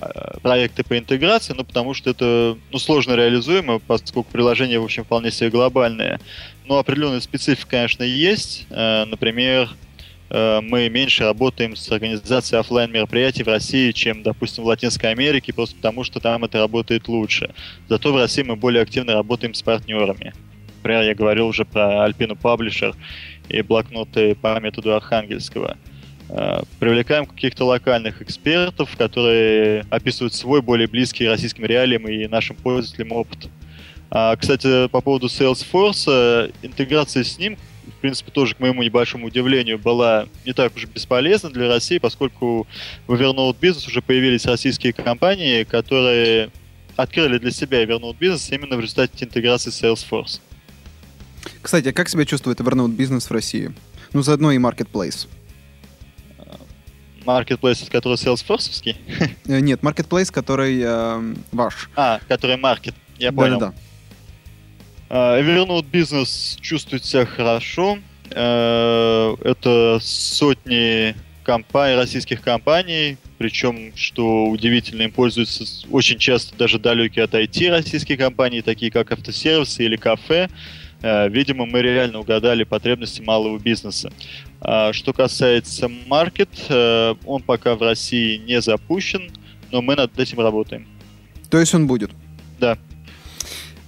э, проекты по интеграции, ну, потому что это ну, сложно реализуемо, поскольку приложение, в общем, вполне себе глобальное. Но определенная специфика, конечно, есть. Например, Э, мы меньше работаем с организацией офлайн мероприятий в России, чем, допустим, в Латинской Америке, просто потому что там это работает лучше. Зато в России мы более активно работаем с партнерами. Например, я говорил уже про Alpino Publisher и блокноты по методу Архангельского. Э, привлекаем каких-то локальных экспертов, которые описывают свой более близкий российским реалиям и нашим пользователям опыт. А, кстати, по поводу Salesforce, интеграция с ним принципе, тоже, к моему небольшому удивлению, была не так уж бесполезна для России, поскольку в Evernote Business уже появились российские компании, которые открыли для себя Evernote Business именно в результате интеграции Salesforce. Кстати, а как себя чувствует Evernote Business в России? Ну, заодно и Marketplace. Marketplace, который Salesforce? Э, нет, Marketplace, который э, ваш. А, который Market, я понял. Да-да-да. Uh, Evernote Business чувствует себя хорошо. Uh, это сотни компаний, российских компаний, причем, что удивительно, им пользуются очень часто даже далекие от IT российские компании, такие как автосервисы или кафе. Uh, видимо, мы реально угадали потребности малого бизнеса. Что касается Market, он пока в России не запущен, но мы над этим работаем. То есть он будет? Да.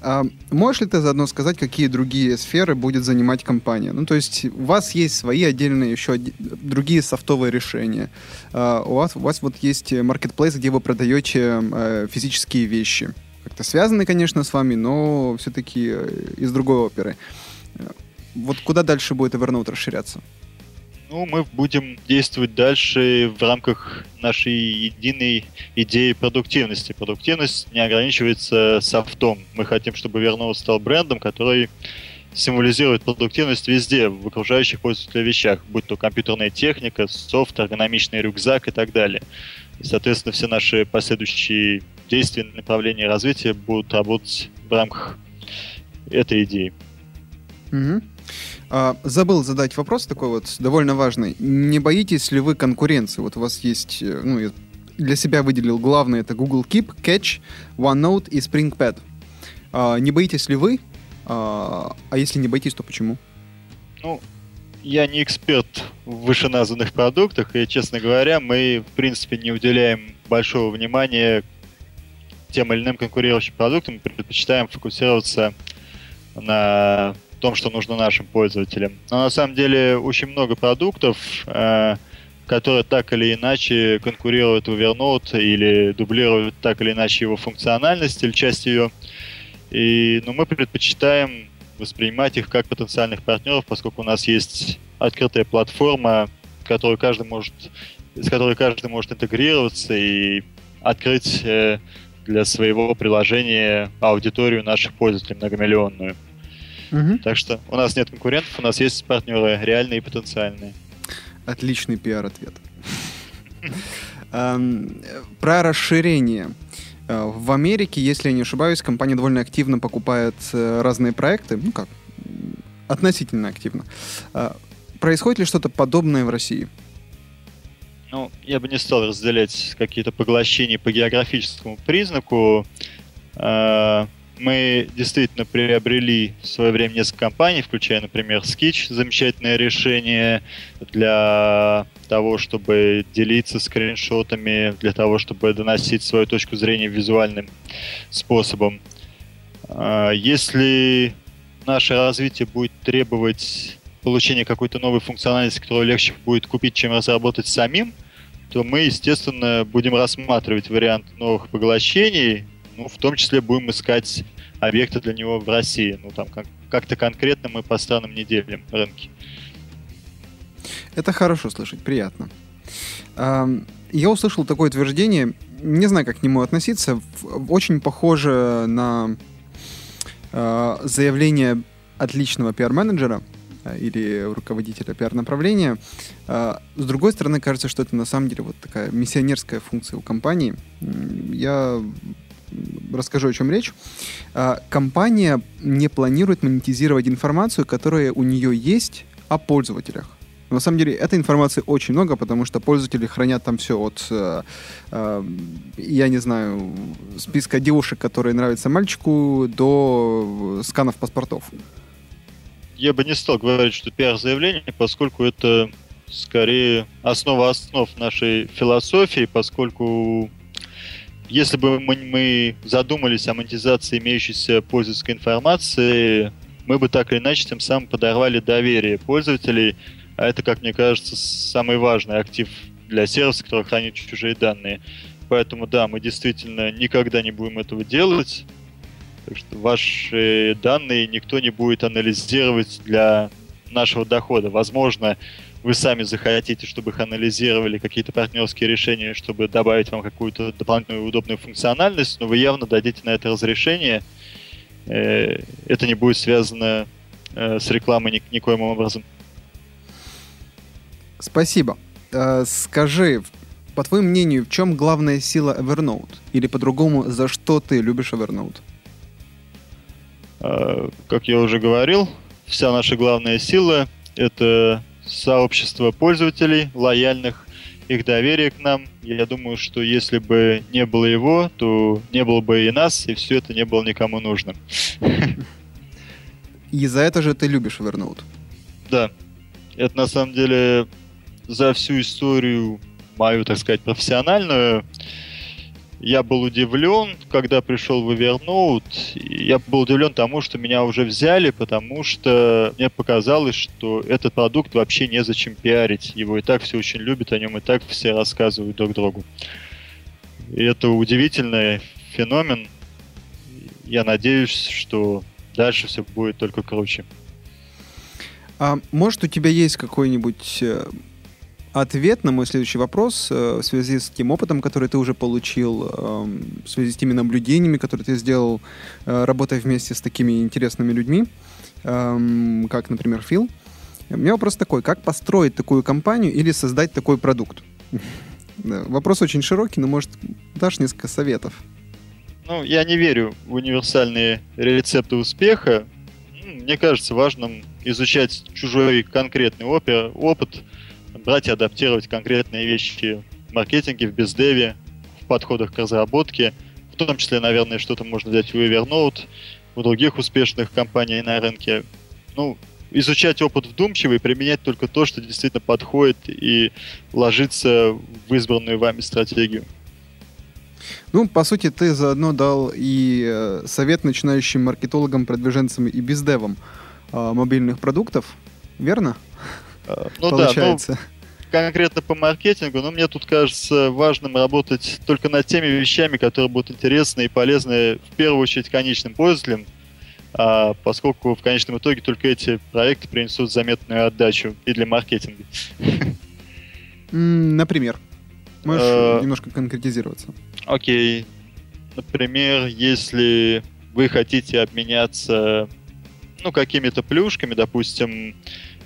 А можешь ли ты заодно сказать, какие другие сферы будет занимать компания? Ну, то есть у вас есть свои отдельные еще другие софтовые решения. А у, вас, у вас вот есть marketplace, где вы продаете э, физические вещи. Как-то связаны, конечно, с вами, но все-таки э, из другой оперы. Э, вот куда дальше будет Evernote расширяться? Ну, мы будем действовать дальше в рамках нашей единой идеи продуктивности. Продуктивность не ограничивается софтом. Мы хотим, чтобы Evernote стал брендом, который символизирует продуктивность везде, в окружающих пользователей вещах, будь то компьютерная техника, софт, эргономичный рюкзак и так далее. И, соответственно, все наши последующие действия, направления развития будут работать в рамках этой идеи. Угу. А, забыл задать вопрос такой вот довольно важный. Не боитесь ли вы конкуренции? Вот у вас есть, э, ну, я для себя выделил главное, это Google Keep, Catch, OneNote и SpringPad. А, не боитесь ли вы? А, а если не боитесь, то почему? Ну, я не эксперт в вышеназванных продуктах, и, честно говоря, мы, в принципе, не уделяем большого внимания тем или иным конкурирующим продуктам, предпочитаем фокусироваться на том, что нужно нашим пользователям. Но на самом деле очень много продуктов, э, которые так или иначе конкурируют Evernote или дублируют так или иначе его функциональность или часть ее. И ну, мы предпочитаем воспринимать их как потенциальных партнеров, поскольку у нас есть открытая платформа, которую каждый может, с которой каждый может интегрироваться и открыть э, для своего приложения аудиторию наших пользователей многомиллионную. Угу. Так что у нас нет конкурентов, у нас есть партнеры реальные и потенциальные. Отличный пиар-ответ. Про расширение. Э, в Америке, если я не ошибаюсь, компания довольно активно покупает э, разные проекты. Ну как, относительно активно. Э, происходит ли что-то подобное в России? Ну, я бы не стал разделять какие-то поглощения по географическому признаку мы действительно приобрели в свое время несколько компаний, включая, например, Sketch, замечательное решение для того, чтобы делиться скриншотами, для того, чтобы доносить свою точку зрения визуальным способом. А, если наше развитие будет требовать получения какой-то новой функциональности, которую легче будет купить, чем разработать самим, то мы, естественно, будем рассматривать вариант новых поглощений, ну, в том числе будем искать объекты для него в России. Ну, там как- как-то конкретно мы по странам не делим рынки. Это хорошо слышать, приятно. Я услышал такое утверждение, не знаю, как к нему относиться, очень похоже на а, заявление отличного пиар-менеджера а, или руководителя пиар-направления. А, с другой стороны, кажется, что это на самом деле вот такая миссионерская функция у компании. Я расскажу, о чем речь. А, компания не планирует монетизировать информацию, которая у нее есть о пользователях. на самом деле, этой информации очень много, потому что пользователи хранят там все от, э, э, я не знаю, списка девушек, которые нравятся мальчику, до сканов паспортов. Я бы не стал говорить, что пиар-заявление, поскольку это скорее основа основ нашей философии, поскольку если бы мы, мы задумались о монетизации имеющейся пользовательской информации, мы бы так или иначе тем самым подорвали доверие пользователей, а это, как мне кажется, самый важный актив для сервиса, который хранит чужие данные. Поэтому да, мы действительно никогда не будем этого делать. Так что ваши данные никто не будет анализировать для нашего дохода. Возможно, вы сами захотите, чтобы их анализировали какие-то партнерские решения, чтобы добавить вам какую-то дополнительную удобную функциональность, но вы явно дадите на это разрешение. Э, это не будет связано э, с рекламой ни, никоим образом. Спасибо. Э, скажи, по твоему мнению, в чем главная сила Evernote? Или по-другому, за что ты любишь Evernote? Как я уже говорил, вся наша главная сила — это сообщество пользователей, лояльных, их доверие к нам. Я думаю, что если бы не было его, то не было бы и нас, и все это не было никому нужным. <laughs> И за это же ты любишь Evernote? Да. Это на самом деле за всю историю мою, так сказать, профессиональную, я был удивлен, когда пришел в Evernote. Я был удивлен тому, что меня уже взяли, потому что мне показалось, что этот продукт вообще незачем пиарить. Его и так все очень любят, о нем и так все рассказывают друг другу. И это удивительный феномен. Я надеюсь, что дальше все будет только круче. А может, у тебя есть какой-нибудь э, ответ на мой следующий вопрос э, в связи с тем опытом, который ты уже получил, эм, в связи с теми наблюдениями, которые ты сделал, э, работая вместе с такими интересными людьми, эм, как, например, Фил. У меня вопрос такой, как построить такую компанию или создать такой продукт? <laughs> Вопрос очень широкий, но, может, дашь несколько советов? Ну, я не верю в универсальные рецепты успеха. Мне кажется важным изучать чужой конкретный опыт, брать и адаптировать конкретные вещи в маркетинге, в бездеве, в подходах к разработке. В том числе, наверное, что-то можно взять в Evernote, у других успешных компаний на рынке. Ну, изучать опыт вдумчиво и применять только то, что действительно подходит и ложится в избранную вами стратегию. Ну, по сути, ты заодно дал и э, совет начинающим маркетологам, продвиженцам и бездевам э, мобильных продуктов, верно? Э, ну Получается. да, ну, конкретно по маркетингу, но мне тут кажется важным работать только над теми вещами, которые будут интересны и полезны в первую очередь конечным пользователям, а поскольку в конечном итоге только эти проекты принесут заметную отдачу и для маркетинга. Например? Можешь э, немножко конкретизироваться? Окей. Например, если вы хотите обменяться ну, какими-то плюшками, допустим,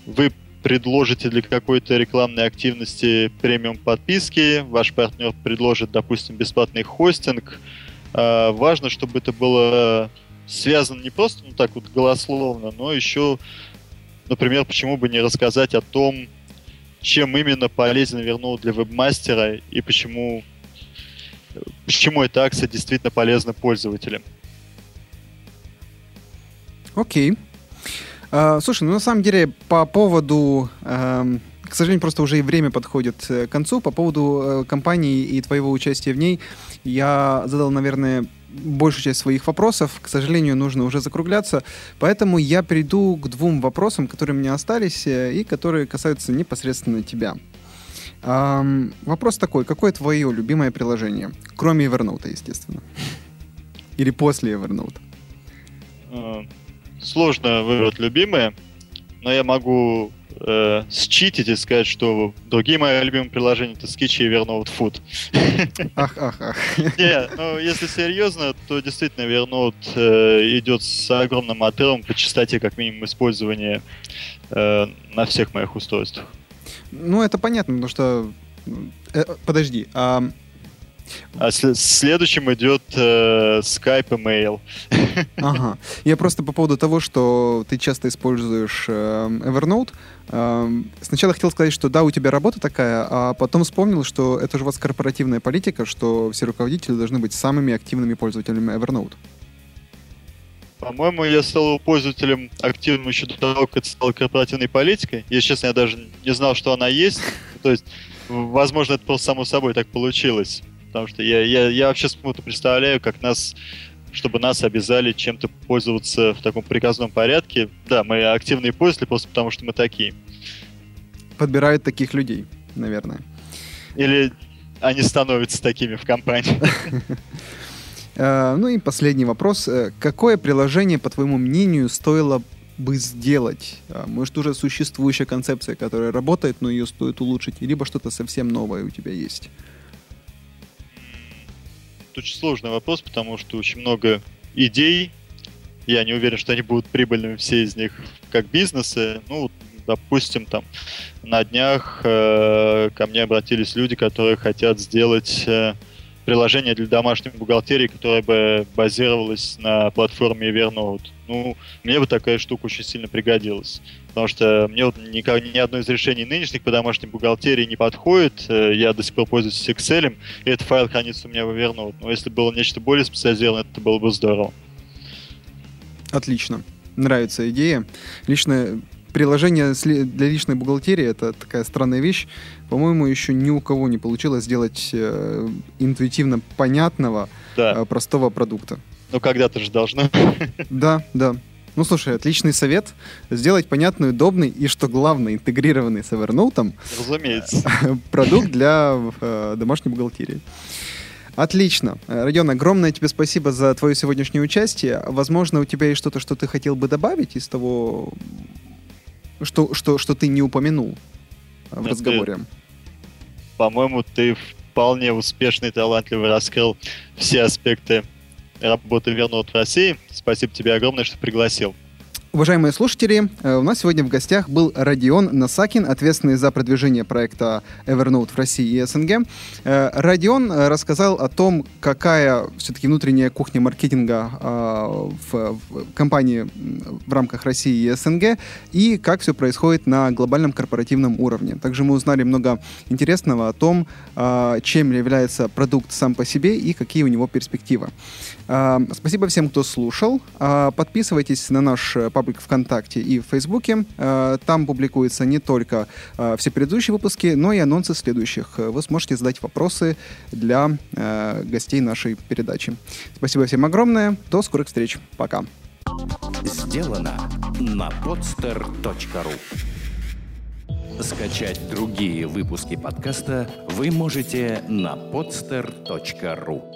вы предложите для какой-то рекламной активности премиум подписки, ваш партнер предложит, допустим, бесплатный хостинг. А, важно, чтобы это было связано не просто ну, так вот голословно, но еще, например, почему бы не рассказать о том, чем именно полезен вернул для вебмастера и почему, почему эта акция действительно полезна пользователям. Окей. Okay. А, слушай, ну на самом деле по поводу, э, к сожалению, просто уже и время подходит э, к концу. По поводу э, компании и твоего участия в ней я задал, наверное, большую часть своих вопросов. К сожалению, нужно уже закругляться. Поэтому я перейду к двум вопросам, которые меня остались э, и которые касаются непосредственно тебя. Эм, вопрос такой, какое твое любимое приложение? Кроме Evernote, естественно. Или после Evernote? Сложно выбрать любимые, но я могу э, считить и сказать, что другие мои любимые приложения это Sketch и Evernote Food. <laughs> Ах, ах, ах. <laughs> Не, ну если серьезно, то действительно Evernote э, идет с огромным отрывом по частоте, как минимум, использования э, на всех моих устройствах. Ну, это понятно, потому что... Э, подожди, а а следующим идет э, Skype и Mail. <laughs> Ага. Я просто по поводу того, что ты часто используешь э, Evernote. Э, сначала хотел сказать, что да, у тебя работа такая, а потом вспомнил, что это же у вас корпоративная политика, что все руководители должны быть самыми активными пользователями Evernote. По-моему, я стал пользователем активным еще до того, как это стало корпоративной политикой. Если честно, я даже не знал, что она есть. То есть, возможно, это просто само собой так получилось потому что я, я, я вообще смутно представляю, как нас чтобы нас обязали чем-то пользоваться в таком приказном порядке. Да, мы активные пользователи просто потому, что мы такие. Подбирают таких людей, наверное. Или они становятся такими в компании. <laughs> Э, ну и последний вопрос. Э, какое приложение, по твоему мнению, стоило бы сделать? А, может, уже существующая концепция, которая работает, но ее стоит улучшить, либо что-то совсем новое у тебя есть? Это очень сложный вопрос, потому что очень много идей. Я не уверен, что они будут прибыльными все из них как бизнесы. Ну, допустим, там на днях э, ко мне обратились люди, которые хотят сделать э, приложение для домашней бухгалтерии, которое бы базировалось на платформе Evernote. Ну, мне бы такая штука очень сильно пригодилась. Потому что мне вот ни, ни одно из решений нынешних по домашней бухгалтерии не подходит. Э, я до сих пор пользуюсь Excel, и этот файл хранится у меня в Evernote. Но если было нечто более специализированное, это было бы здорово. Отлично. Нравится идея. Лично приложение для личной бухгалтерии это такая странная вещь. По-моему, еще ни у кого не получилось сделать э, интуитивно понятного, да. э, простого продукта. Ну, когда-то же должно. Да, да. Ну, слушай, отличный совет. Сделать понятный, удобный и, что главное, интегрированный с Evernote. Разумеется. <laughs> Продукт для э, домашней бухгалтерии. Отлично. Родион, огромное тебе спасибо за твое сегодняшнее участие. Возможно, у тебя есть что-то, что ты хотел бы добавить из того, что, что, что ты не упомянул в Нет, разговоре? по-моему, ты вполне успешно и талантливо раскрыл все аспекты работы Вернут России. Спасибо тебе огромное, что пригласил. Уважаемые слушатели, э, у нас сегодня в гостях был Родион Насакин, ответственный за продвижение проекта Evernote в России и СНГ. Э, Родион э, рассказал о том, какая все-таки внутренняя кухня маркетинга в компании в рамках России и СНГ и как все происходит на глобальном корпоративном уровне. Также мы узнали много интересного о том, чем является продукт сам по себе и какие у него перспективы. Спасибо всем, кто слушал. Подписывайтесь на наш паблик паблик ВКонтакте и в Фейсбуке. Э, там публикуются не только э, все предыдущие выпуски, но и анонсы следующих. Вы сможете задать вопросы для э, гостей нашей передачи. Спасибо всем огромное. До скорых встреч. Пока. Сделано на podster.ru Скачать другие выпуски подкаста вы можете на podster.ru